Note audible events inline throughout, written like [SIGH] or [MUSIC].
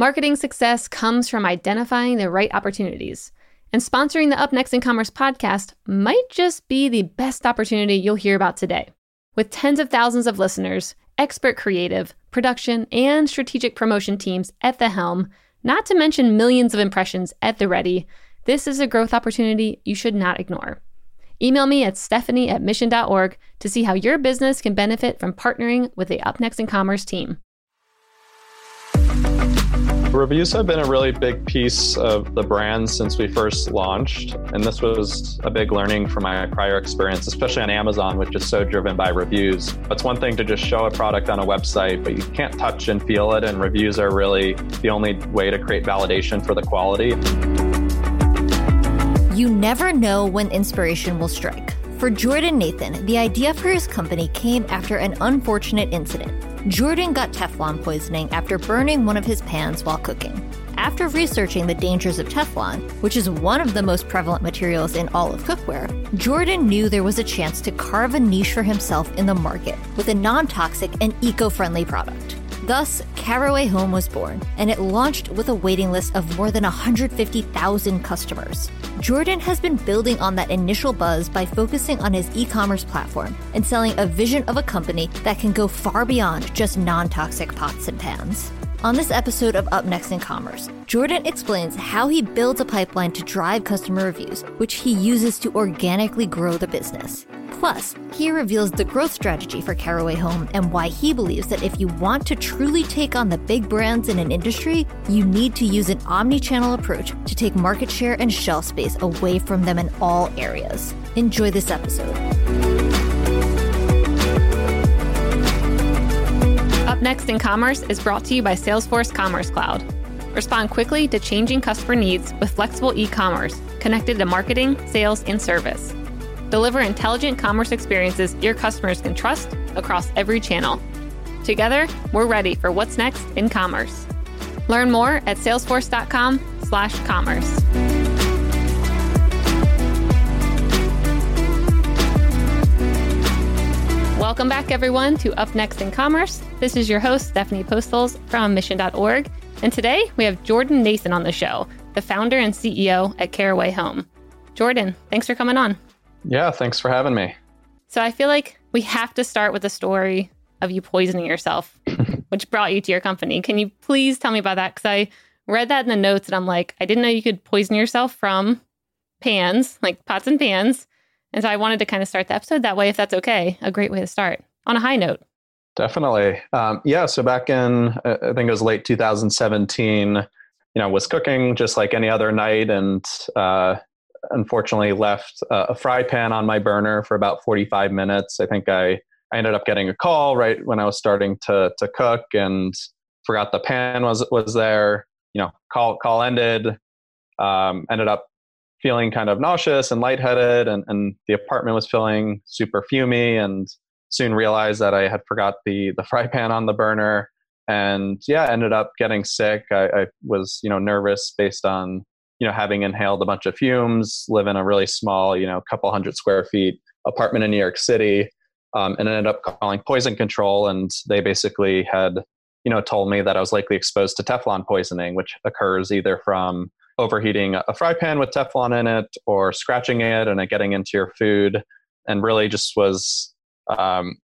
Marketing success comes from identifying the right opportunities. And sponsoring the Up Next in Commerce podcast might just be the best opportunity you'll hear about today. With tens of thousands of listeners, expert creative, production, and strategic promotion teams at the helm, not to mention millions of impressions at the ready, this is a growth opportunity you should not ignore. Email me at stephanie at mission.org to see how your business can benefit from partnering with the Up Next in Commerce team. Reviews have been a really big piece of the brand since we first launched. And this was a big learning from my prior experience, especially on Amazon, which is so driven by reviews. It's one thing to just show a product on a website, but you can't touch and feel it. And reviews are really the only way to create validation for the quality. You never know when inspiration will strike. For Jordan Nathan, the idea for his company came after an unfortunate incident. Jordan got Teflon poisoning after burning one of his pans while cooking. After researching the dangers of Teflon, which is one of the most prevalent materials in all of cookware, Jordan knew there was a chance to carve a niche for himself in the market with a non toxic and eco friendly product. Thus, Caraway Home was born, and it launched with a waiting list of more than 150,000 customers. Jordan has been building on that initial buzz by focusing on his e commerce platform and selling a vision of a company that can go far beyond just non toxic pots and pans. On this episode of Up Next in Commerce, Jordan explains how he builds a pipeline to drive customer reviews, which he uses to organically grow the business. Plus, he reveals the growth strategy for Caraway Home and why he believes that if you want to truly take on the big brands in an industry, you need to use an omni channel approach to take market share and shelf space away from them in all areas. Enjoy this episode. Next in Commerce is brought to you by Salesforce Commerce Cloud. Respond quickly to changing customer needs with flexible e commerce connected to marketing, sales, and service. Deliver intelligent commerce experiences your customers can trust across every channel. Together, we're ready for what's next in commerce. Learn more at salesforce.com/commerce. Welcome back, everyone, to Up Next in Commerce. This is your host, Stephanie Postles from Mission.org. And today we have Jordan Nathan on the show, the founder and CEO at Caraway Home. Jordan, thanks for coming on. Yeah, thanks for having me. So I feel like we have to start with the story of you poisoning yourself, [LAUGHS] which brought you to your company. Can you please tell me about that? Because I read that in the notes and I'm like, I didn't know you could poison yourself from pans, like pots and pans. And so I wanted to kind of start the episode that way, if that's okay. A great way to start on a high note. Definitely. Um, yeah. So back in, uh, I think it was late 2017, you know, was cooking just like any other night and uh, unfortunately left a fry pan on my burner for about 45 minutes. I think I, I ended up getting a call right when I was starting to, to cook and forgot the pan was, was there. You know, call, call ended, um, ended up feeling kind of nauseous and lightheaded and, and the apartment was feeling super fumy and soon realized that I had forgot the, the [LAUGHS] fry pan on the burner and yeah, ended up getting sick. I, I was, you know, nervous based on you know, having inhaled a bunch of fumes, live in a really small, you know, couple hundred square feet apartment in New York City, um, and ended up calling poison control. And they basically had, you know, told me that I was likely exposed to Teflon poisoning, which occurs either from overheating a fry pan with Teflon in it or scratching it and it getting into your food. And really just was um,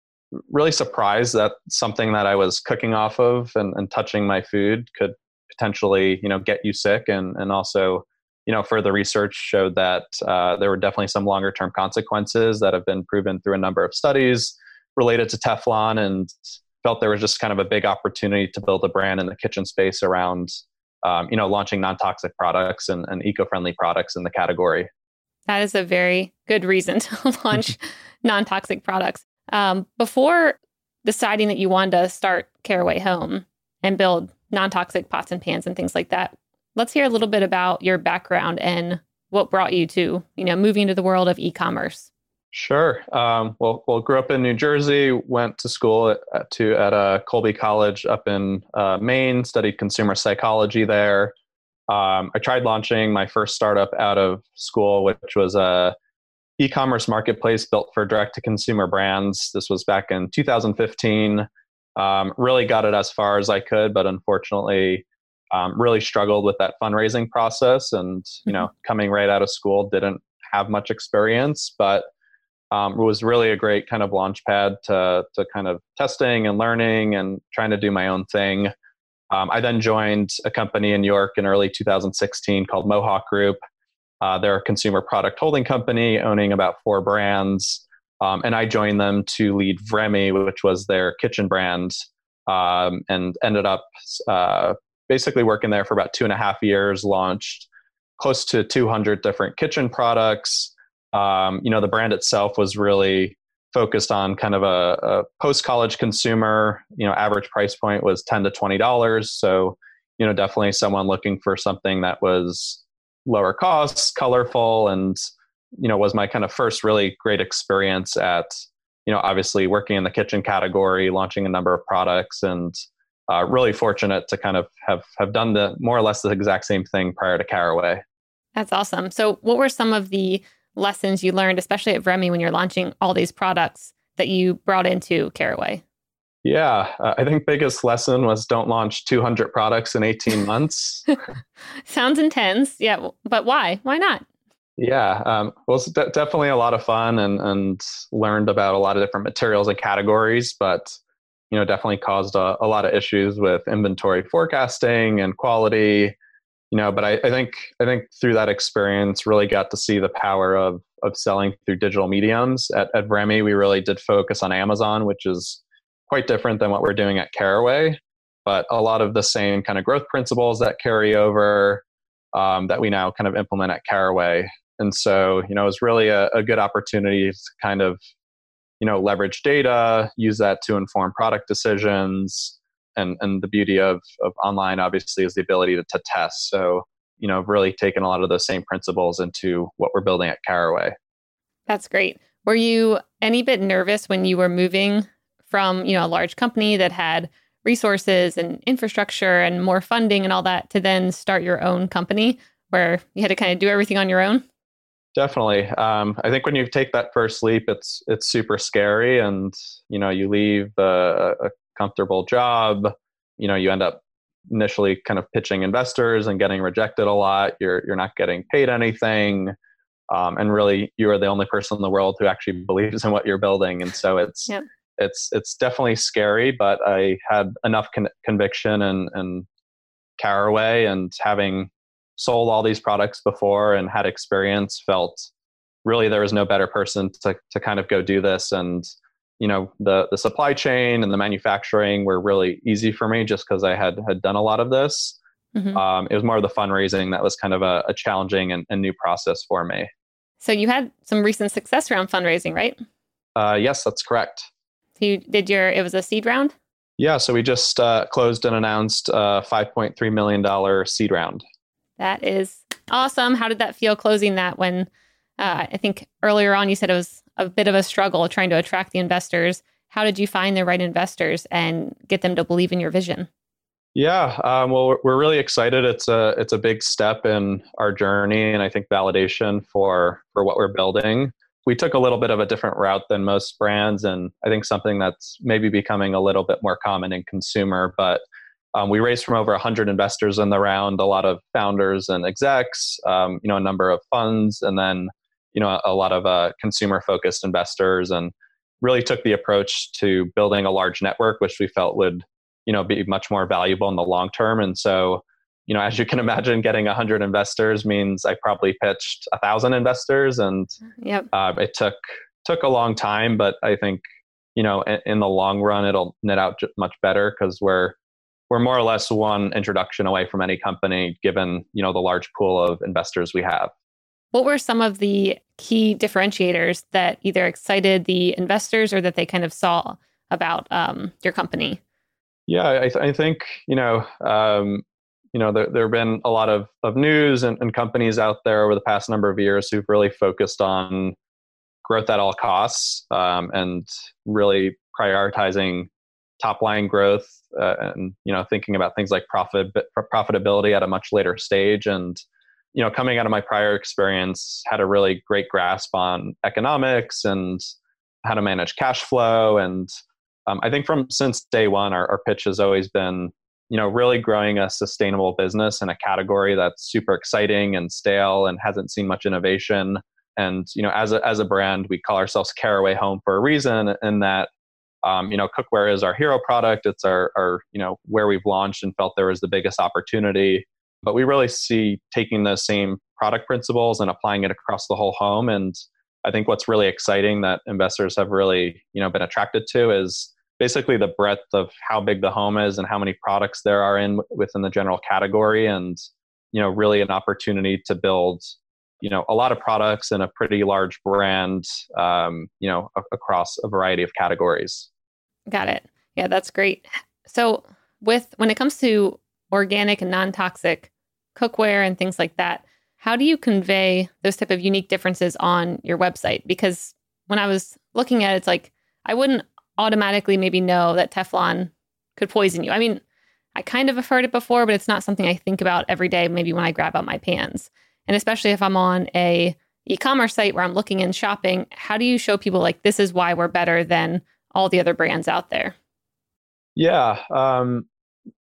really surprised that something that I was cooking off of and, and touching my food could potentially you know get you sick and and also you know further research showed that uh, there were definitely some longer term consequences that have been proven through a number of studies related to teflon and felt there was just kind of a big opportunity to build a brand in the kitchen space around um, you know launching non-toxic products and, and eco-friendly products in the category that is a very good reason [LAUGHS] to launch [LAUGHS] non-toxic products um, before deciding that you wanted to start caraway home and build non toxic pots and pans and things like that. Let's hear a little bit about your background and what brought you to, you know, moving into the world of e commerce. Sure. Um, well, well, grew up in New Jersey. Went to school at, to at a Colby College up in uh, Maine. Studied consumer psychology there. Um, I tried launching my first startup out of school, which was a e-commerce marketplace built for direct-to-consumer brands. This was back in 2015. Um, really got it as far as I could, but unfortunately, Um, really struggled with that fundraising process, and you know, mm-hmm. coming right out of school, didn't have much experience, but um, was really a great kind of launch pad to to kind of testing and learning and trying to do my own thing. Um, I then joined a company in New York in early 2016 called Mohawk Group. Uh, they're a consumer product holding company owning about four brands. Um, and I joined them to lead Vremi, which was their kitchen brand, um, and ended up uh, basically working there for about two and a half years, launched close to 200 different kitchen products. Um, you know, the brand itself was really focused on kind of a, a post college consumer. You know, average price point was 10 to $20. So, you know, definitely someone looking for something that was lower cost, colorful, and you know was my kind of first really great experience at you know obviously working in the kitchen category launching a number of products and uh, really fortunate to kind of have have done the more or less the exact same thing prior to caraway that's awesome so what were some of the lessons you learned especially at Vremi when you're launching all these products that you brought into caraway yeah, uh, I think biggest lesson was don't launch 200 products in 18 months. [LAUGHS] Sounds intense. Yeah, but why? Why not? Yeah, um, well, it's de- definitely a lot of fun and and learned about a lot of different materials and categories, but you know, definitely caused a, a lot of issues with inventory forecasting and quality. You know, but I, I think I think through that experience, really got to see the power of of selling through digital mediums. At at Vremi, we really did focus on Amazon, which is quite different than what we're doing at Caraway, but a lot of the same kind of growth principles that carry over um, that we now kind of implement at Caraway and so, you know, it was really a, a good opportunity to kind of, you know, leverage data, use that to inform product decisions. And, and the beauty of, of online, obviously, is the ability to, to test. So, you know, really taken a lot of those same principles into what we're building at Caraway. That's great. Were you any bit nervous when you were moving from, you know, a large company that had resources and infrastructure and more funding and all that to then start your own company where you had to kind of do everything on your own? Definitely. Um, I think when you take that first leap, it's it's super scary, and you know you leave a, a comfortable job. You know you end up initially kind of pitching investors and getting rejected a lot. You're you're not getting paid anything, um, and really you are the only person in the world who actually believes in what you're building. And so it's yep. it's it's definitely scary. But I had enough con- conviction and and caraway and having sold all these products before and had experience felt really there was no better person to, to kind of go do this and you know the the supply chain and the manufacturing were really easy for me just because i had had done a lot of this. Mm-hmm. um, it was more of the fundraising that was kind of a, a challenging and, and, new process for me. So you had some recent success around fundraising right? Uh, yes that's correct. So you did your it was a seed round? Yeah so we just uh, closed and announced a 5.3 million dollar seed round. That is awesome. How did that feel closing that when uh, I think earlier on you said it was a bit of a struggle trying to attract the investors? How did you find the right investors and get them to believe in your vision? Yeah, um, well, we're really excited. It's a it's a big step in our journey, and I think validation for for what we're building. We took a little bit of a different route than most brands, and I think something that's maybe becoming a little bit more common in consumer. But um, we raised from over 100 investors in the round, a lot of founders and execs, um, you know, a number of funds, and then you know a, a lot of uh, consumer-focused investors, and really took the approach to building a large network, which we felt would you know be much more valuable in the long term. And so, you know, as you can [LAUGHS] imagine, getting 100 investors means I probably pitched a thousand investors, and yep. uh, it took took a long time, but I think you know in, in the long run it'll net out much better because we're we're more or less one introduction away from any company given you know the large pool of investors we have what were some of the key differentiators that either excited the investors or that they kind of saw about um, your company? Yeah i, th- I think you know um, you know there, there have been a lot of, of news and, and companies out there over the past number of years who've really focused on growth at all costs um, and really prioritizing top line growth uh, and you know thinking about things like profit profitability at a much later stage. And you know coming out of my prior experience had a really great grasp on economics and how to manage cash flow and um, i think from since day one our, our pitch has always been you know, really growing a sustainable business in a category that's super exciting and stale and hasn't seen much innovation. And you know, as a as a brand, we call ourselves Caraway Home for a reason, in that um, you know, cookware is our hero product. It's our, our, you know, where we've launched and felt there was the biggest opportunity. But we really see taking those same product principles and applying it across the whole home. And I think what's really exciting that investors have really, you know, been attracted to is basically the breadth of how big the home is and how many products there are in within the general category and you know really an opportunity to build you know a lot of products and a pretty large brand um, you know a- across a variety of categories. Got it. Yeah that's great. So with when it comes to organic and non-toxic cookware and things like that. How do you convey those type of unique differences on your website? Because when i was looking at it it's like i wouldn't automatically maybe know that teflon could poison you. I mean i kind of have heard it before but it's not something i think about every day maybe when i grab out my pans. And especially if I'm on a e-commerce site where I'm looking and shopping, how do you show people like this is why we're better than all the other brands out there? Yeah, um,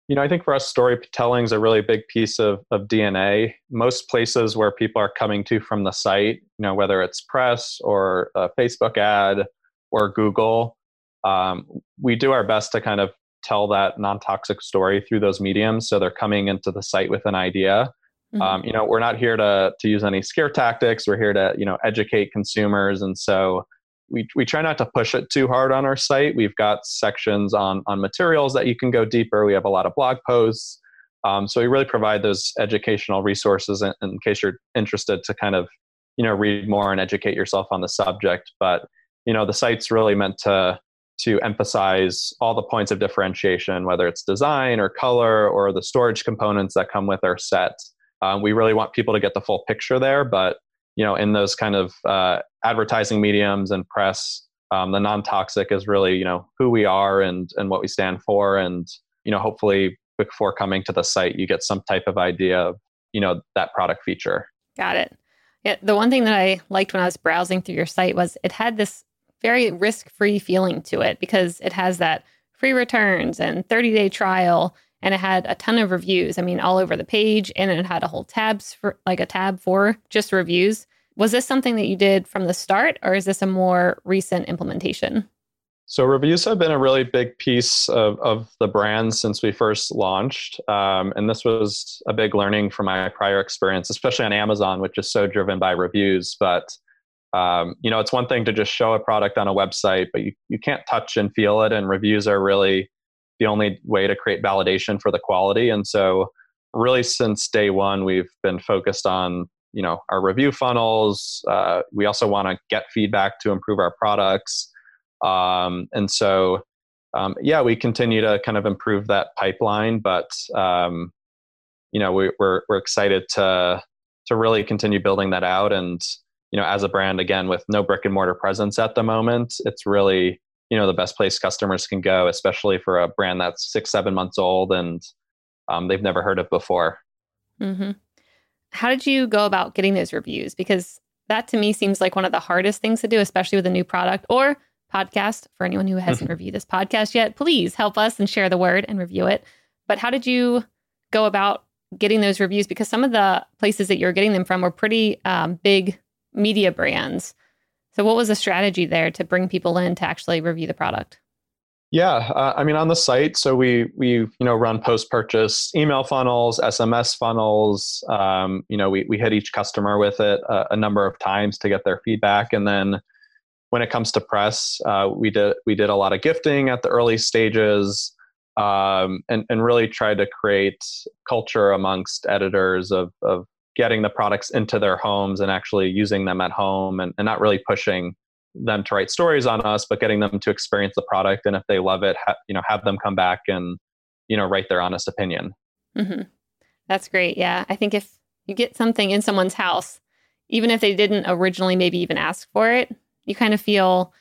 you know, I think for us, storytelling is a really big piece of, of DNA. Most places where people are coming to from the site, you know, whether it's press or a Facebook ad or Google, um, we do our best to kind of tell that non-toxic story through those mediums. So they're coming into the site with an idea Mm-hmm. Um, you know, we're not here to to use any scare tactics. We're here to you know educate consumers, and so we we try not to push it too hard on our site. We've got sections on on materials that you can go deeper. We have a lot of blog posts. Um, so we really provide those educational resources in, in, case you're interested to kind of you know read more and educate yourself on the subject. But you know the site's really meant to to emphasize all the points of differentiation, whether it's design or color or the storage components that come with our set. Um, we really want people to get the full picture there, but you know, in those kind of uh, advertising mediums and press, um, the non-toxic is really you know who we are and and what we stand for, and you know, hopefully before coming to the site, you get some type of idea of you know that product feature. Got it. Yeah, the one thing that I liked when I was browsing through your site was it had this very risk-free feeling to it because it has that free returns and 30-day trial and it had a ton of reviews. I mean, all over the page, and it had a whole tabs for like a tab for just reviews. Was this something that you did from the start, or is this a more recent implementation? So reviews have been a really big piece of, of the brand since we first launched, um, and this was a big learning from my prior experience, especially on Amazon, which is so driven by reviews. But um, you know, it's one thing to just show a product on a website, but you, you can't touch and feel it, and reviews are really the only way to create validation for the quality. And so, really, since day one, we've been focused on you know our review funnels. Uh, we also want to get feedback to improve our products, um, and so um, yeah, we continue to kind of improve that pipeline. But um, you know, we, we're we're excited to to really continue building that out and you know as a brand again with no brick and mortar presence at the moment it's really you know the best place customers can go especially for a brand that's six seven months old and um, they've never heard of before. Mm-hmm. how did you go about getting those reviews? Because that to me seems like one of the hardest things to do especially with a new product or podcast. For anyone who hasn't mm-hmm. reviewed this podcast yet please help us and share the word and review it. But how did you go about getting those reviews? Because some of the places that you're getting them from were pretty um, big media brands so, what was the strategy there to bring people in to actually review the product? Yeah, uh, I mean, on the site, so we we you know run post purchase email funnels, SMS funnels. Um, you know, we we hit each customer with it a, a, number of times to get their feedback, and then when it comes to press, uh, we did we did a lot of gifting at the early stages, um, and and really tried to create culture amongst editors of of getting the products into their homes and actually using them at home and, and not really pushing them to write stories on us but getting them to experience the product. And if they love it ha- you know have them come back and you know write their honest opinion. Mm-hmm. that's great. Yeah. I think if you get something in someone's house even if they didn't originally maybe even ask for it you kind of feel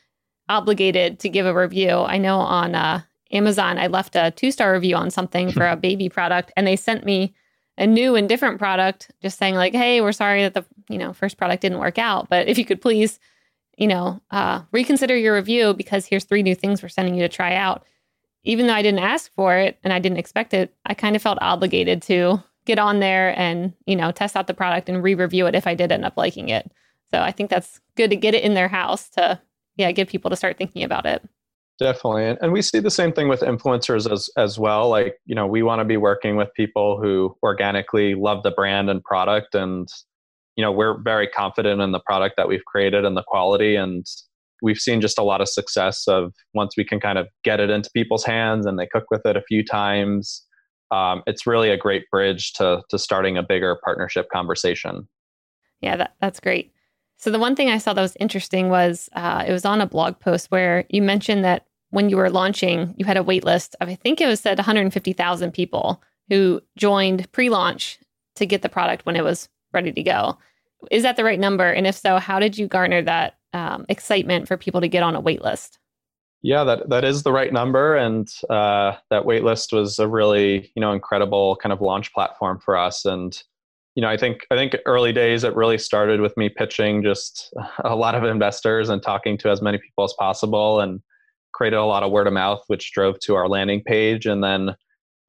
obligated to give a review. I know on uh, amazon i left a two star review on something for [LAUGHS] a baby product and they sent me a new and different product, just saying like, "Hey, we're sorry that the you know first product didn't work out, but if you could please, you know, uh, reconsider your review because here's three new things we're sending you to try out." even though I didn't ask for it and I didn't expect it, I kind of felt obligated to get on there and, you know, test out the product and re-review it if I did end up liking it. So I think that's good to get it in their house to yeah, get people to start thinking about it. Definitely. And we see the same thing with influencers as as well. Like, you know, we want to be working with people who organically love the brand and product and you know, we're very confident in the product that we've created and the quality and we've seen just a lot of success of once we can kind of get it into people's hands and they cook with it a few times. Um, it's really a great bridge to to starting a bigger partnership conversation. Yeah, that, that's great. So the one thing I saw that was interesting was uh, it was on a blog post where you mentioned that when you were launching, you had a wait list of I think it was said 150,000 people who joined pre-launch to get the product when it was ready to go. Is that the right number? And if so, how did you garner that um, excitement for people to get on a wait list? Yeah, that that is the right number, and uh, that wait list was a really you know incredible kind of launch platform for us. And you know, I think I think early days it really started with me pitching just [LAUGHS] a lot of investors and talking to as many people as possible, and created a lot of word of mouth, which drove to our landing page. And then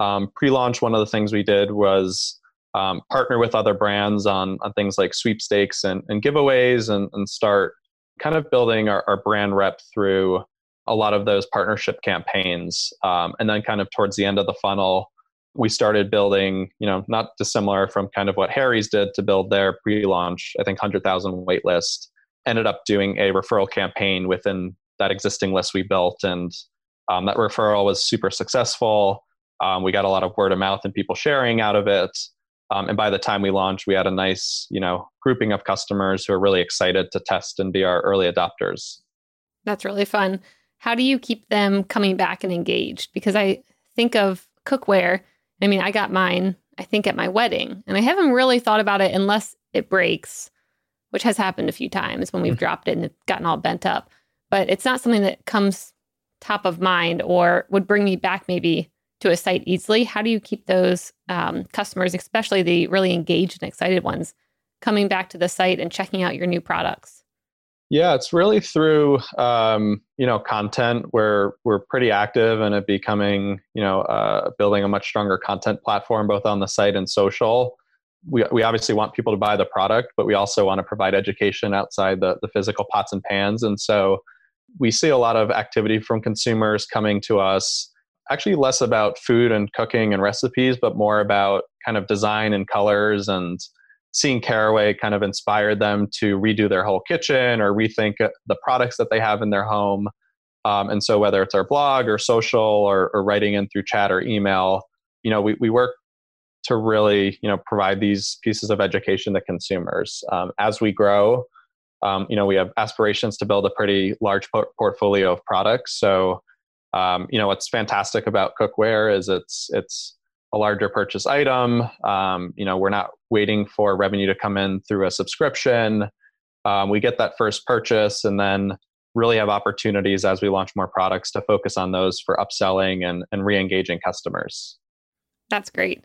um, pre-launch, one of the things we did was um, partner with other brands on on things like sweepstakes and, and giveaways, and, and start kind of building our, our brand rep through a lot of those partnership campaigns. Um, and then kind of towards the end of the funnel we started building, you know, not dissimilar from kind of what Harry's did to build their pre-launch, I think 100,000 waitlist. Ended up doing a referral campaign within that existing list we built, and um, that referral was super successful. Um, we got a lot of word of mouth and people sharing out of it. Um, and by the time we launched, we had a nice, you know, grouping of customers who are really excited to test and be our early adopters. That's really fun. How do you keep them coming back and engaged? Because I think of cookware I mean, I got mine, I think, at my wedding, and I haven't really thought about it unless it breaks, which has happened a few times when we've mm-hmm. dropped it and it's gotten all bent up. But it's not something that comes top of mind or would bring me back maybe to a site easily. How do you keep those um, customers, especially the really engaged and excited ones, coming back to the site and checking out your new products? Yeah, it's really through um, you know content. We're we're pretty active and it becoming you know uh, building a much stronger content platform both on the site and social. We we obviously want people to buy the product, but we also want to provide education outside the the physical pots and pans. And so we see a lot of activity from consumers coming to us. Actually, less about food and cooking and recipes, but more about kind of design and colors and seeing Caraway kind of inspired them to redo their whole kitchen or rethink the products that they have in their home. Um, and so whether it's our blog or social or, or, writing in through chat or email, you know, we, we work to really, you know, provide these pieces of education to consumers. Um, as we grow, um, you know, we have aspirations to build a pretty large po- portfolio of products. So, um, you know, what's fantastic about cookware is it's, it's, a larger purchase item. Um, you know, we're not waiting for revenue to come in through a subscription. Um, we get that first purchase and then really have opportunities as we launch more products to focus on those for upselling and, and re-engaging customers. That's great.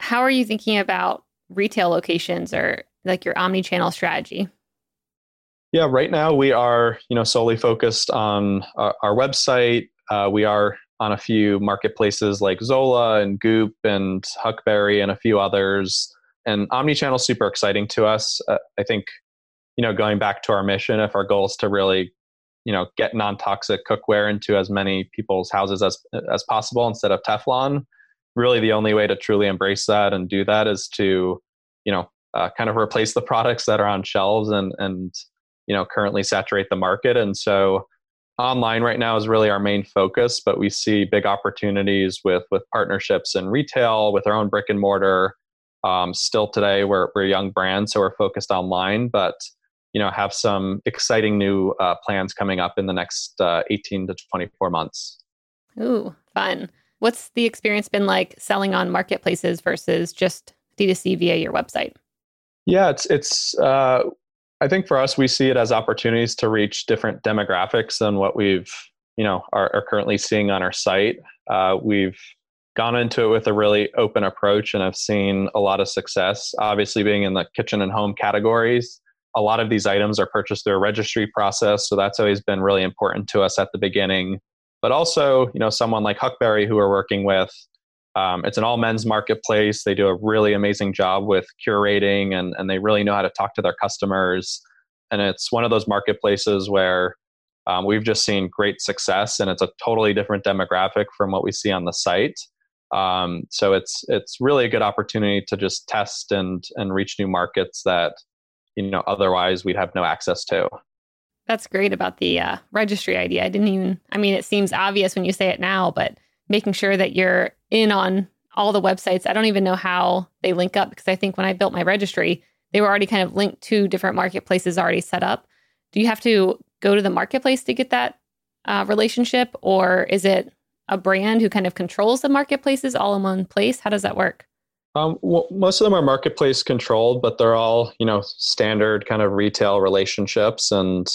How are you thinking about retail locations or like your omni-channel strategy? Yeah, right now we are, you know, solely focused on our, our website. Uh, we are on a few marketplaces like Zola and Goop and Huckberry and a few others. And omnichannel is super exciting to us. Uh, I think, you know, going back to our mission, if our goal is to really, you know, get non-toxic cookware into as many people's houses as as possible instead of Teflon, really the only way to truly embrace that and do that is to, you know, uh, kind of replace the [LAUGHS] products that are on shelves and and you know currently saturate the market. And so online right now is really our main focus, but we see big opportunities with with partnerships in retail, with our own brick and mortar. Um, still today, we're we're a young brand, so we're focused online, but you know have some exciting new uh, plans coming up in the next uh, 18 to 24 months. Ooh, fun! What's the experience been like selling on marketplaces versus just D2C via your website? Yeah, it's it's uh, I think for us, we see it as opportunities to reach different demographics than what we've, you know, are, are currently seeing on our site. Uh, we've gone into it with a really open approach and have seen a lot of success. Obviously, being in the kitchen and home categories, a lot of these items are purchased through a registry process, so that's always been really important to us at the beginning. but also you know someone like Huckberry who we're working with. Um, it's an all men's marketplace. They do a really amazing job with curating and, and they really know how to talk to their customers. And it's one of those marketplaces where um, we've just seen great success and it's a totally different demographic from what we see on the site. Um, so it's it's really a good opportunity to just test and and reach new markets that you know otherwise we'd have no access to. That's great about the uh, registry idea. I didn't even. I mean, it seems obvious when you say it now, but making sure that you're in on all the websites. I don't even know how they link up because I think when I built my registry, they were already kind of linked to different marketplaces already set up. Do you have to go to the marketplace to get that uh, relationship, or is it a brand who kind of controls the marketplaces all in one place? How does that work? Um, well, most of them are marketplace controlled, but they're all you know standard kind of retail relationships, and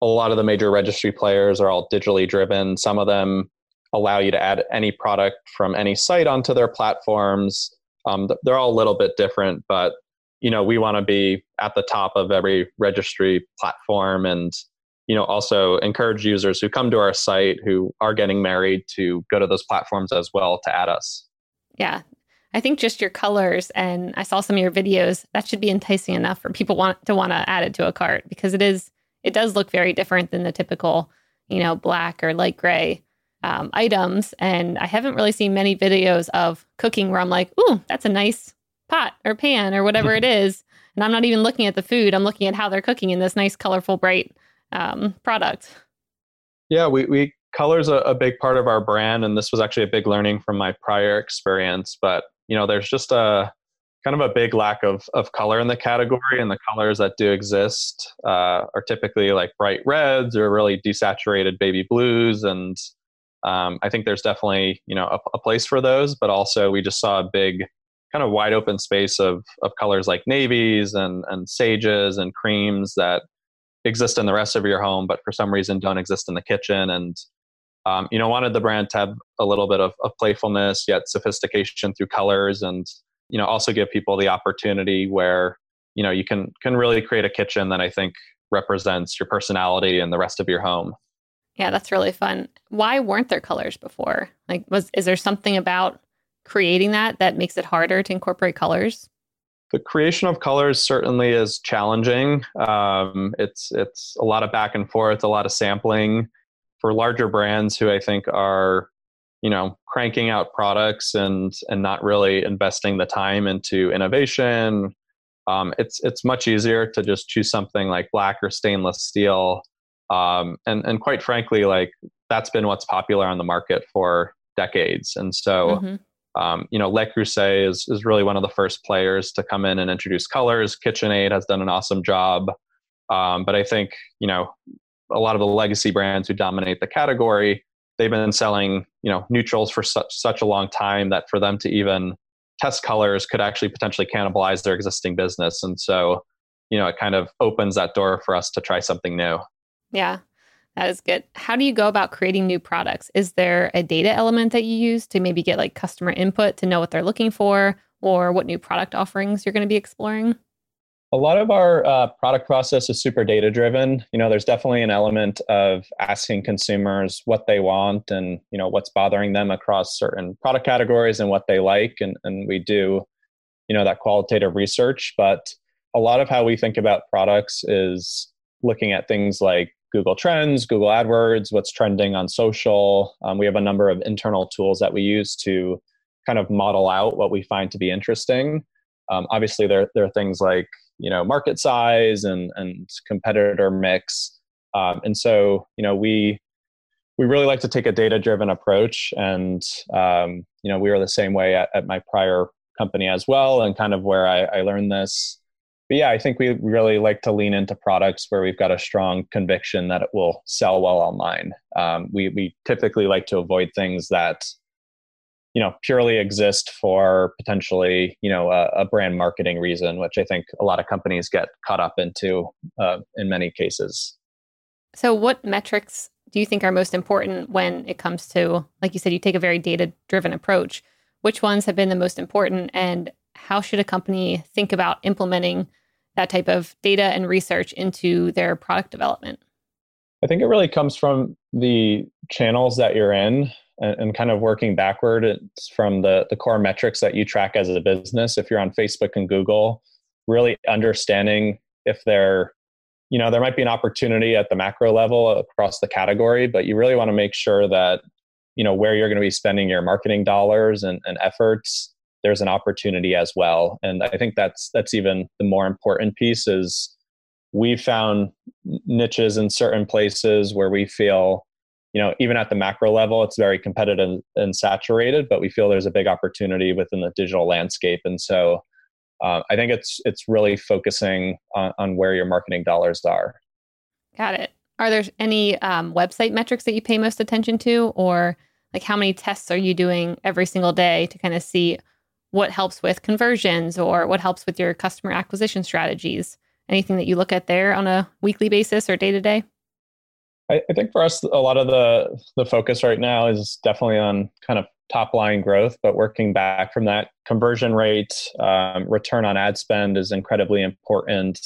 a lot of the major registry players are all digitally driven. Some of them allow you to add any product from any site onto their platforms. Um, they're all a little bit different, but you know we want to be at the top of every registry platform and you know also encourage users who come to our site who are getting married to go to those platforms as well to add us yeah i think just your colors and i saw some of your videos that should be enticing enough for people want to want to add it to a cart because it is it does look very different than the typical you know black or light gray um, items and i haven't really seen many videos of cooking where i'm like ooh that's a nice pot or pan or whatever it [LAUGHS] is and i'm not even looking at the food i'm looking at how they're cooking in this nice colorful bright um, product. Yeah, we, we color's a, a big part of our brand, and this was actually a big learning from my prior experience. But you know, there's just a kind of a big lack of of color in the category, and the colors that do exist uh, are typically like bright reds or really desaturated baby blues, and um, I think there's definitely you know a, a place for those. But also, we just saw a big kind of wide open space of of colors like navies and and sages and creams that exist in the rest of your home, but for some reason don't exist in the kitchen. And um, you know, wanted the brand to have a little bit of, of playfulness yet sophistication through colors, and you know, also give people the opportunity where you know you can can really create a kitchen that I think represents your personality and the rest of your home. Yeah, that's really fun. Why weren't there colors before? Like, was is there something about creating that that makes it harder to incorporate colors? the creation of colors certainly is challenging. Um, it's it's a lot of back and forth, a lot of sampling for larger brands who I think are, you know, cranking out products and and not really investing the time into innovation. Um, it's it's much easier to just choose something like black or stainless steel, um, and and quite frankly, like that's been what's popular on the market for decades. And so, mm-hmm. Um, you know, Le Creuset is, is really one of the first players to come in and introduce colors. KitchenAid has done an awesome job. Um, but I think, you know, a lot of the legacy brands who dominate the category, they've been selling, you know, neutrals for such, such a long time that for them to even test colors could actually potentially cannibalize their existing business. And so, you know, it kind of opens that door for us to try something new. Yeah. That is good. How do you go about creating new products? Is there a data element that you use to maybe get like customer input to know what they're looking for or what new product offerings you're going to be exploring? A lot of our uh, product process is super data driven. You know, there's definitely an element of asking consumers what they want and, you know, what's bothering them across certain product categories and what they like. And, and we do, you know, that qualitative research. But a lot of how we think about products is looking at things like Google Trends, Google AdWords, what's trending on social. Um, we have a number of internal tools that we use to kind of model out what we find to be interesting. Um, obviously, there, there are things like you know market size and and competitor mix, um, and so you know we we really like to take a data driven approach, and um, you know we were the same way at, at my prior company as well, and kind of where I, I learned this but yeah, I think we really like to lean into products where we've got a strong conviction that it will sell well online. Um, we we typically like to avoid things that you know purely exist for potentially you know a, a brand marketing reason, which I think a lot of companies get caught up into uh, in many cases. So, what metrics do you think are most important when it comes to, like you said, you take a very data driven approach? Which ones have been the most important, and how should a company think about implementing that type of data and research into their product development? I think it really comes from the channels that you're in and, and, kind of working backward from the, the core metrics that you track as a business. If you're on Facebook and Google, really understanding if they're, you know, there might be an opportunity at the macro level across the category, but you really want to make sure that, you know, where you're going to be spending your marketing dollars and, and efforts, there's an opportunity as well. And I think that's that's even the more important piece is we found niches in certain places where we feel you know even at the macro level it's very competitive and saturated but we feel there's a big opportunity within the digital landscape. And so uh, i think it's it's really focusing on, on, where your marketing dollars are. Got it. Are there any um, website metrics that you pay most attention to or like how many tests are you doing every single day to kind of see what helps with conversions or what helps with your customer acquisition strategies anything that you look at there on a weekly basis or day to day I, think for us, a lot of the the focus right now is definitely on kind of top line growth, but working back from that conversion rate, um, return on ad spend is incredibly important.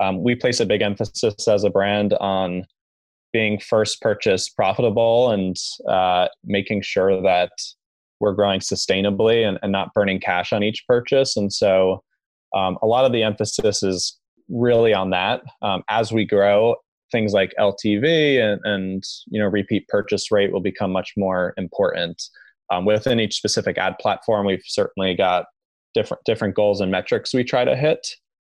Um, we place a big emphasis as a brand on being first purchase profitable and uh, making sure that we're growing sustainably and, and, not burning cash on each purchase. And so um, a lot of the emphasis is really on that. Um, as we grow, things like LTV and, and you know repeat purchase rate will become much more important. Um, within each specific ad platform, we've certainly got different different goals and metrics we try to hit.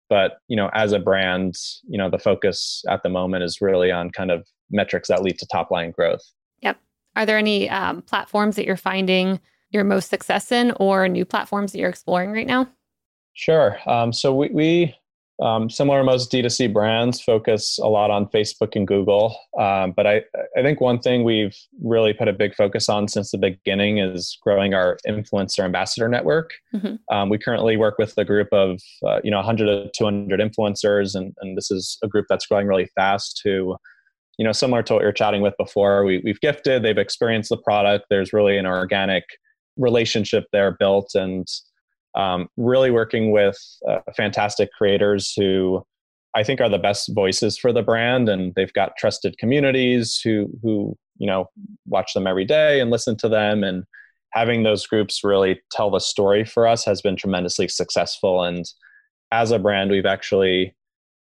But you know, as a brand, you know, the focus at the moment is really on kind of metrics that lead to top line growth. Yep. Are there any um, platforms that you're finding your most success in, or new platforms that you're exploring right now? Sure. Um, so we, we um, similar to most D2C brands, focus a lot on Facebook and Google. Um, but I, I think one thing we've really put a big focus on since the beginning is growing our influencer ambassador network. Mm-hmm. Um, we currently work with a group of uh, you know 100 to 200 influencers, and, and this is a group that's growing really fast. To you know, similar to what you're chatting with before, we, we've gifted, they've experienced the product. There's really an organic relationship there built, and um, really working with uh, fantastic creators who I think are the best voices for the brand, and they've got trusted communities who who you know watch them every day and listen to them, and having those groups really tell the story for us has been tremendously successful. And as a brand, we've actually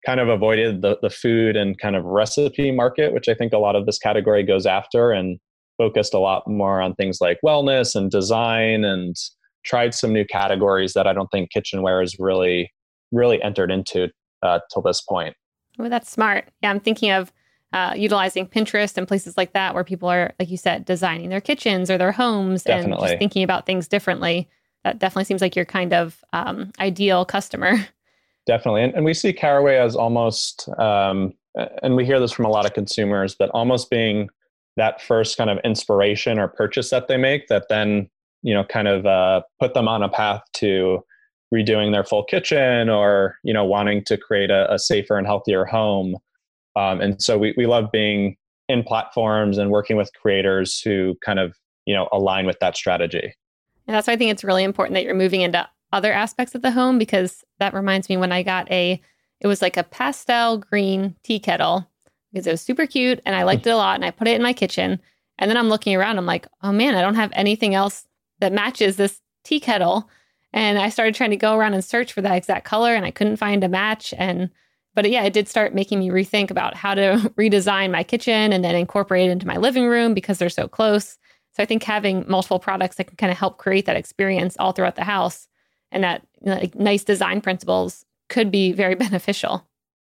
kind of avoided the, the food and kind of recipe market, which I think a lot of this category goes after, and focused a lot more on things like wellness and design and tried some new categories that I don't think kitchenware has really really entered into uh, till this point. Oh, that's smart. Yeah, I'm thinking of uh, utilizing Pinterest and places like that where people are, like you said, designing their kitchens or their homes definitely. and just thinking about things differently. That definitely seems like your kind of um, ideal customer. [LAUGHS] Definitely, and, and we see Caraway as almost, um, and we hear this from a lot of consumers, but almost being that first kind of inspiration or purchase that they make that then you know kind of uh, put them on a path to redoing their full kitchen or you know wanting to create a, a safer and healthier home. Um, and so we, we love being in platforms and working with creators who kind of you know align with that strategy. And that's why i think it's really important that you're moving into other aspects of the home because that reminds me when i got a it was like a pastel green tea kettle because it was super cute and i liked it a lot and i put it in my kitchen and then i'm looking around i'm like oh man i don't have anything else that matches this tea kettle. And I started trying to go around and search for that exact color and I couldn't find a match. And, but yeah, it did start making me rethink about how to [LAUGHS] redesign my kitchen and then incorporate it into my living room because they're so close. So I think having multiple products that can kind of help create that experience all throughout the house and that like nice design principles could be very [LAUGHS] beneficial.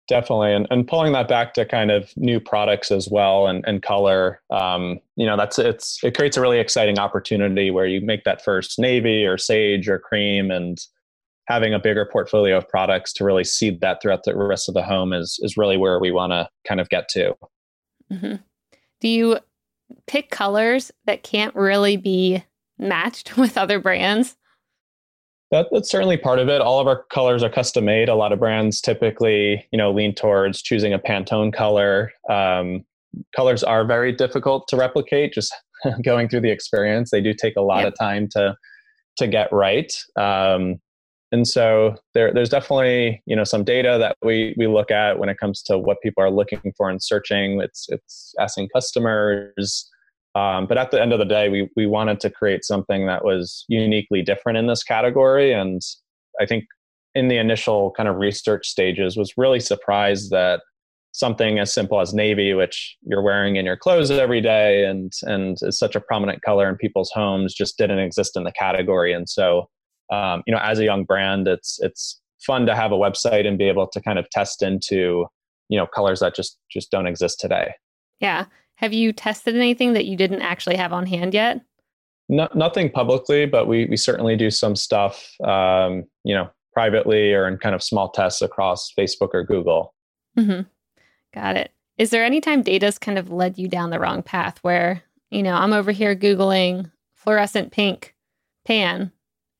Definitely, and, and pulling that back to kind of new products as well and, and color, um, you know, that's it's it creates a really exciting opportunity where you make that first navy or sage or cream, and having a bigger portfolio of products to really seed that throughout the rest of the home is is really where we want to kind of get to. Mm-hmm. Do you pick colors that can't really be matched [LAUGHS] with other brands? That, that's certainly part of it. All of our colors are custom made. A lot of brands typically, you know, lean towards choosing a Pantone color. Um, colors are very difficult to replicate. Just [LAUGHS] going through the experience, they do take a lot yep. of time to to get right. Um, and so there, there's definitely you know some data that we we look at when it comes to what people are looking for and searching. It's it's asking customers. Um, but at the end of the day, we we wanted to create something that was uniquely different in this category, and I think in the initial kind of research stages was really surprised that something as simple as navy, which you're wearing in your clothes every day and and is such a prominent color in people's homes, just didn't exist in the category. And so, um, you know, as a young brand, it's it's fun to have a website and be able to kind of test into you know colors that just just don't exist today. Yeah. Have you tested anything that you didn't actually have on hand yet? No, nothing publicly, but we we certainly do some stuff, um, you know, privately or in kind of small tests across Facebook or Google. Mm-hmm. Got it. Is there any time data's kind of led you down the wrong path where, you know, I'm over here Googling fluorescent pink pan,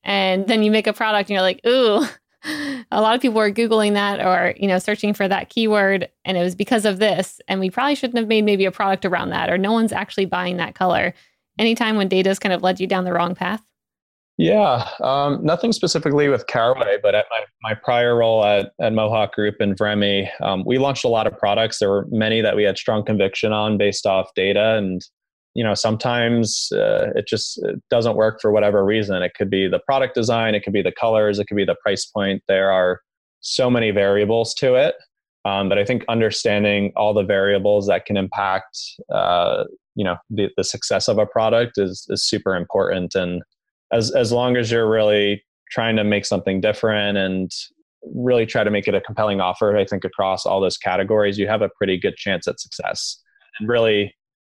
and then you make a product and you're like, ooh, a lot of people were Googling that or, you know, searching for that keyword, and it was because of this. And we probably shouldn't have made maybe a product around that, or no one's actually buying that color. Anytime when data's kind of led you down the wrong path? Yeah, um, nothing specifically with Caraway, but at my, my prior role at, at Mohawk Group and Vremi, um, we launched a lot of products. There were many that we had strong conviction on based off data. And, you know, sometimes uh, it just it doesn't work for whatever reason. It could be the product design, it could be the colors, it could be the price point. There are so many variables to it. Um, but I think understanding all the variables that can impact, uh, you know, the, the success of a product is, is super important. And, as as long as you're really trying to make something different and really try to make it a compelling offer i think across all those categories you have a pretty good chance at success and really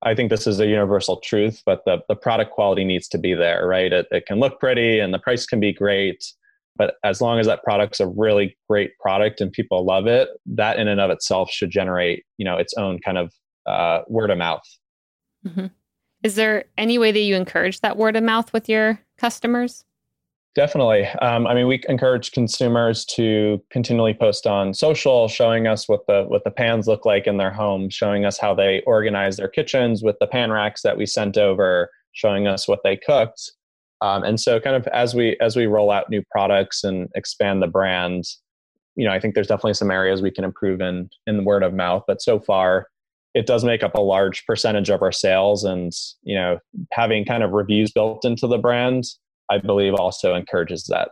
i think this is a universal truth but the, the product quality needs to be there right it, it can look pretty and the price can be great but as long as that product's a really great product and people love it that in and of itself should generate you know its own kind of uh, word of mouth mm-hmm. is there any way that you encourage that word of mouth with your customers? Definitely. Um, I mean, we encourage consumers to continually post on social, showing us what the what the pans look like in their home, showing us how they organize their kitchens with the pan racks that we sent over, showing us what they cooked. Um, and so, kind of as we as we roll out new products and expand the brand, you know, I think there's definitely some areas we can improve in in the word of mouth. But so far, it does make up a large percentage of our sales and you know having kind of reviews built into the brand i believe also encourages that.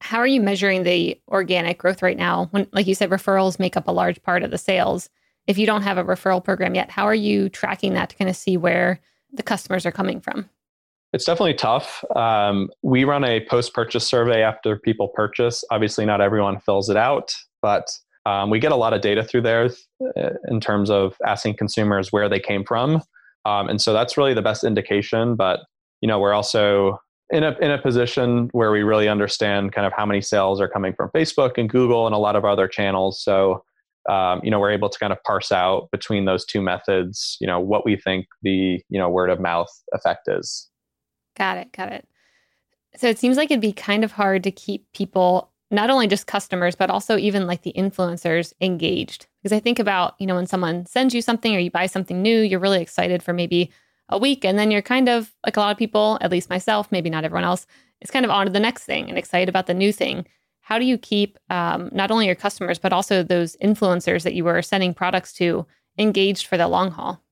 How are you measuring the organic growth right now? When like you said referrals make up a large part of the sales. If you don't have a referral program yet how are you tracking that to kind of see where the customers are coming from? It's definitely tough. Um, we run a post-purchase survey after people purchase. Obviously not everyone fills it out but um, we get a lot of data through there uh, in terms of asking consumers where they came from, um, and so that's really the best indication. But you know, we're also in a in a position where we really understand kind of how many sales are coming from Facebook and Google and a lot of other channels. So um, you know, we're able to kind of parse out between those two methods. You know, what we think the you know word of mouth effect is. Got it. Got it. So it seems like it'd be kind of hard to keep people not only just customers, but also even like the influencers engaged. Because I think about, you know, when someone sends you something or you buy something new, you're really excited for maybe a week. And then you're kind of like a lot of people, at least myself, maybe not everyone else, is kind of on to the next thing and excited about the new thing. How do you keep um, not only your customers, but also those influencers that you were sending products to engaged for the long haul?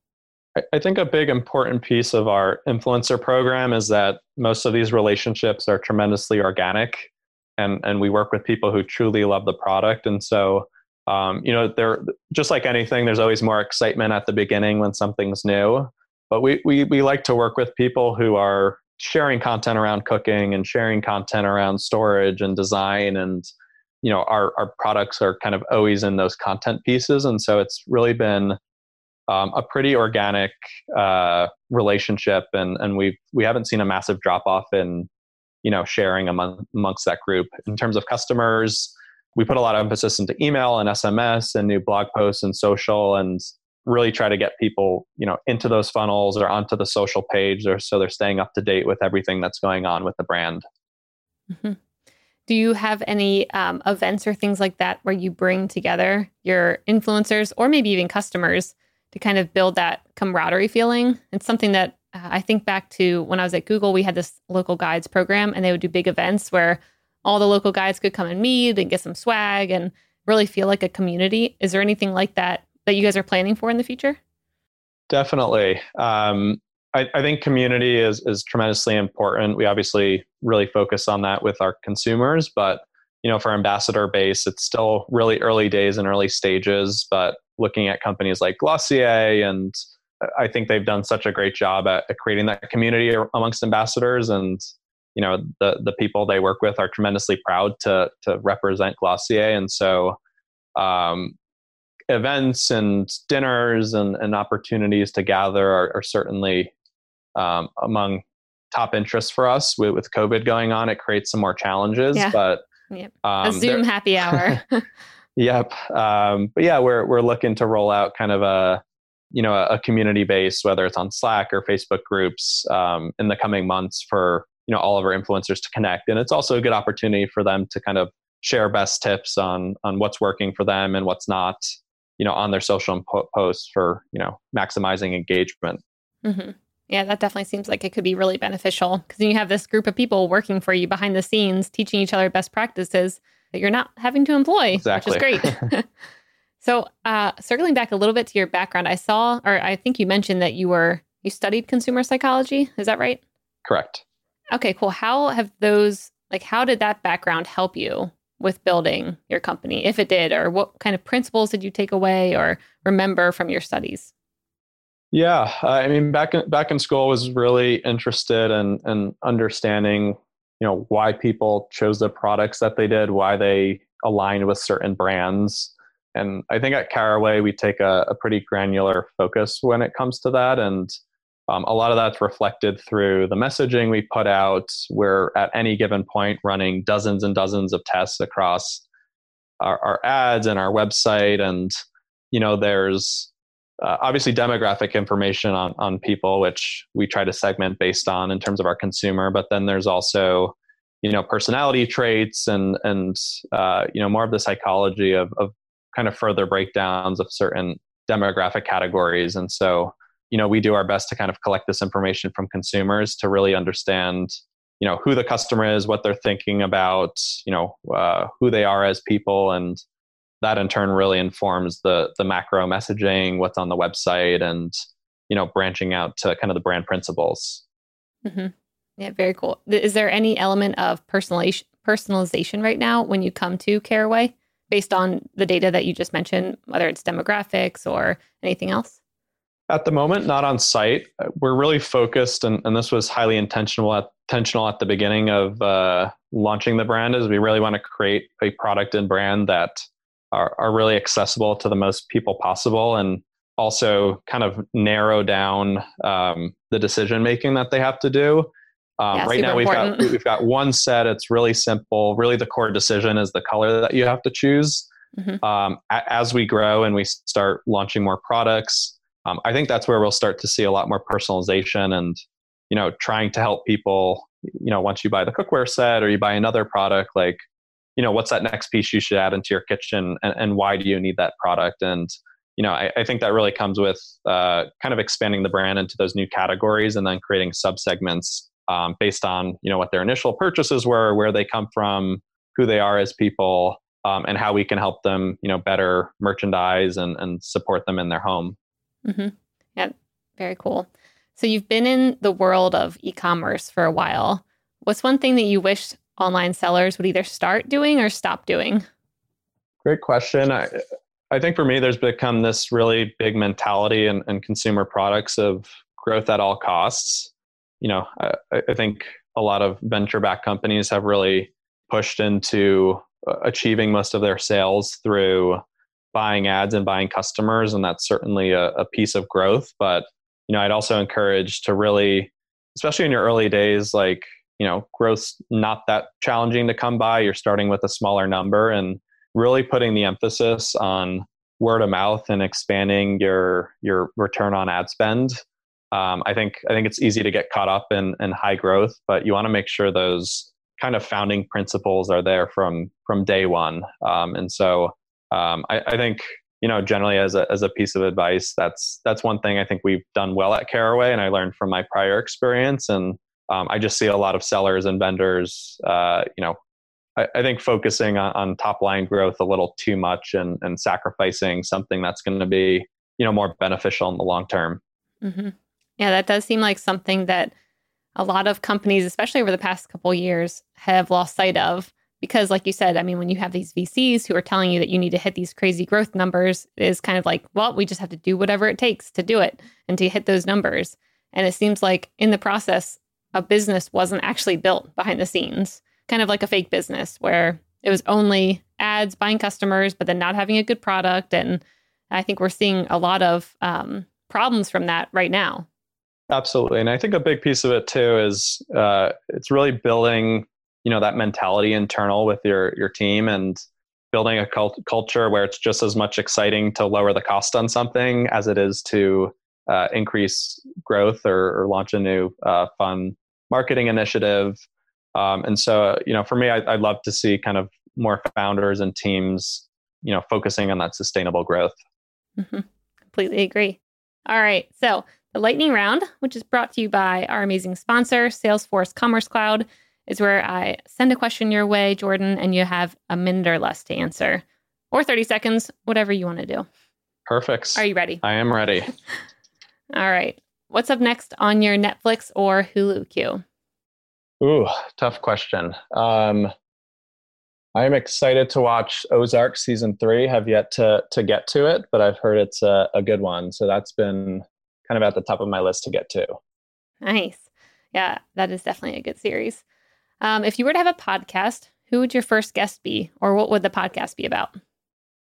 I think a big important piece of our influencer program is that most of these relationships are tremendously organic and and we work with people who truly love the product and so um, you know there just like anything there's always more excitement at the beginning when something's new but we, we we like to work with people who are sharing content around cooking and sharing content around storage and design and you know our our products are kind of always in those content pieces. And so it's really been um, a pretty organic uh, relationship. And and we we haven't seen a massive drop off in you know sharing among, amongst that group. In terms of customers we put a lot of emphasis into email and sms and new blog posts and social and really try to get people you know into those funnels or onto the social page or so they're staying up to date with everything that's going on with the brand mm-hmm. do you have any um, events or things like that where you bring together your influencers or maybe even customers to kind of build that camaraderie feeling it's something that I think back to when I was at Google, we had this local guides program and they would do big events where all the local guides could come and meet and get some swag and really feel like a community. Is there anything like that that you guys are planning for in the future? Definitely. Um, I, I, think community is is tremendously important. We obviously really focus on that with our consumers, but you know, for ambassador base, it's still really early days and early stages. But looking at companies like Glossier, and I think they've done such a great job at, at creating that community amongst ambassadors, and you know, the the people they work with are tremendously proud to to represent Glossier, and so. Um, events and dinners and, and opportunities to gather are, are certainly um, among top interests for us with, with COVID going on. It creates some more challenges, yeah. but yep. um, a Zoom happy hour. [LAUGHS] yep. Um, but yeah, we're we're looking to roll out kind of a you know a, a community base, whether it's on Slack or Facebook groups, um, in the coming months for you know all of our influencers to connect, and it's also a good opportunity for them to kind of share best tips on on what's working for them and what's not you know on their social posts for you know maximizing engagement mm-hmm. Yeah, that definitely seems like it could be really beneficial because then you have this group of people working for you behind the scenes, teaching each other best practices that you're not having to employ, exactly. which is great. [LAUGHS] [LAUGHS] so, uh, circling back a little bit to your background, I saw, or I think you mentioned that you were you studied consumer psychology. Is that right? Correct. Okay, cool. How have those like how did that background help you with building your company, if it did, or what kind of principles did you take away or remember from your studies? Yeah, I mean, back in, back in school, I was really interested in, in understanding, you know, why people chose the products that they did, why they aligned with certain brands, and I think at Caraway we take a, a pretty granular focus when it comes to that, and um, a lot of that's reflected through the messaging we put out. We're at any given point running dozens and dozens of tests across our, our ads and our website, and you know, there's uh, obviously demographic information on, on people which we try to segment based on in terms of our consumer but then there's also you know personality traits and and uh, you know more of the psychology of, of kind of further breakdowns of certain demographic categories and so you know we do our best to kind of collect this information from consumers to really understand you know who the customer is what they're thinking about you know uh, who they are as people and that in turn really informs the the macro messaging, what's on the website, and you know branching out to kind of the brand principles. Mm-hmm. Yeah, very cool. Is there any element of personalization personalization right now when you come to Caraway, based on the data that you just mentioned, whether it's demographics or anything else? At the moment, not on site. We're really focused, and, and this was highly intentional at, intentional at the beginning of uh, launching the brand. Is we really want to create a product and brand that are, are really accessible to the most people possible and also kind of narrow down um, the decision making that they have to do. Um, yeah, right now we've important. got we've got one set. It's really simple. Really, the core decision is the color that you have to choose. Mm-hmm. Um, a- as we grow and we start launching more products, um, I think that's where we'll start to see a lot more personalization and you know trying to help people. You know, once you buy the cookware set or you buy another product, like you know what's that next piece you should add into your kitchen and, and why do you need that product and you know i, I think that really comes with uh, kind of expanding the brand into those new categories and then creating subsegments um, based on you know what their initial purchases were where they come from who they are as people um, and how we can help them you know better merchandise and, and support them in their home mm-hmm. yeah very cool so you've been in the world of e-commerce for a while what's one thing that you wish online sellers would either start doing or stop doing? Great question. I, I think for me, there's become this really big mentality in, in consumer products of growth at all costs. You know, I, I think a lot of venture backed companies have really pushed into uh, achieving most of their sales through buying ads and buying customers. And that's certainly a, a piece of growth. But, you know, I'd also encourage to really, especially in your early days, like you know growth's not that challenging to come by you're starting with a smaller number and really putting the emphasis on word of mouth and expanding your your return on ad spend um, i think i think it's easy to get caught up in, in high growth but you want to make sure those kind of founding principles are there from from day one um, and so um, I, I, think you know generally as a, as a piece of advice that's that's one thing i think we've done well at caraway and i learned from my prior experience and um, I just see a lot of sellers and vendors, uh, you know, I, I think focusing on, on, top line growth a little too much and, and sacrificing something that's going to be you know more beneficial in the long term. Mm-hmm. Yeah, that does seem like something that a lot of companies, especially over the past couple years, have lost sight of. Because, like you said, I mean, when you have these VCs who are telling you that you need to hit these crazy growth numbers, is kind of like, well, we just have to do whatever it takes to do it and to hit those numbers. And it seems like in the process, a business wasn't actually built behind the scenes, kind of like a fake business where it was only ads, buying customers, but then not having a good product. And I think we're seeing a lot of um, problems from that right now. Absolutely, and I think a big piece of it too is uh, it's really building you know that mentality internal with your your team and building a cult- culture where it's just as much exciting to lower the cost on something as it is to uh, increase growth or, or, launch a new uh, fun marketing initiative. Um, and so, you know, for me, I, would love to see kind of more founders and teams, you know, focusing on that sustainable growth. Mm-hmm. Completely agree. All right. So the lightning round, which is brought to you by our amazing sponsor, Salesforce Commerce Cloud, is where I send a question your way, Jordan, and you have a minute or less to answer, or 30 seconds, whatever you want to do. Perfect. Are you ready? I am ready. [LAUGHS] All right. What's up next on your Netflix or Hulu queue? Ooh, tough question. Um, I am excited to watch Ozark season three. Have yet to to get to it, but I've heard it's a, a good one. So that's been kind of at the top of my list to get to. Nice. Yeah, that is definitely a good series. Um, if you were to have a podcast, who would your first guest be, or what would the podcast be about?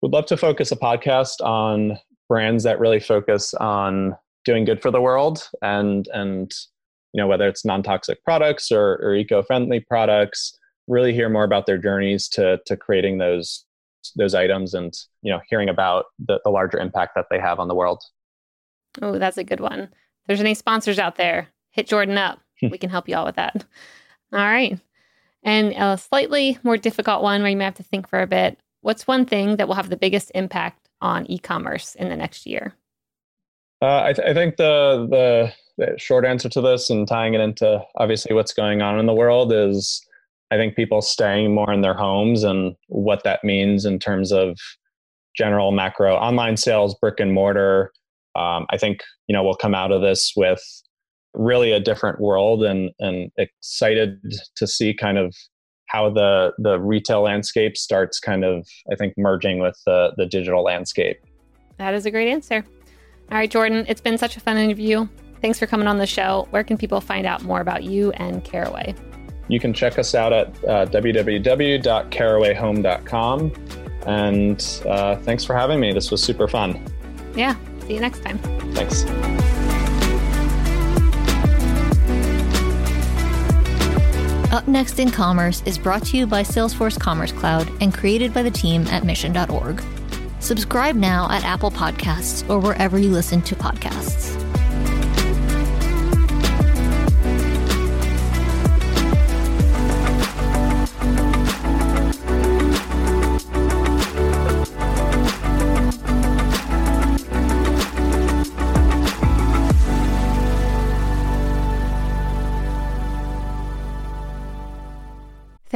Would love to focus a podcast on brands that really focus on doing good for the world and and you know whether it's non-toxic products or, or eco-friendly products really hear more about their journeys to to creating those those items and you know hearing about the, the larger impact that they have on the world. Oh that's a good one. If there's any sponsors out there hit jordan up. [LAUGHS] We can help you out with that. All right and a slightly more difficult one where you may have to think for a bit what's one thing that will have the biggest impact on e-commerce in the next year uh, I, th- I, think the, the, the short answer to this, and tying it into obviously what's going on in the world, is I think people staying more in their homes and what that means in terms of general macro online sales, brick and mortar. Um, I think you know we'll come out of this with really a different world, and and excited to see kind of how the the retail landscape starts kind of I think merging with the the digital landscape. That is a great answer. All right, Jordan, it's been such a fun interview. Thanks for coming on the show. Where can people find out more about you and Caraway? You can check us out at uh, www.carawayhome.com. And uh, thanks for having me. This was super fun. Yeah. See you next time. Thanks. Up Next in Commerce is brought to you by Salesforce Commerce Cloud and created by the team at mission.org. Subscribe now at Apple Podcasts or wherever you listen to podcasts.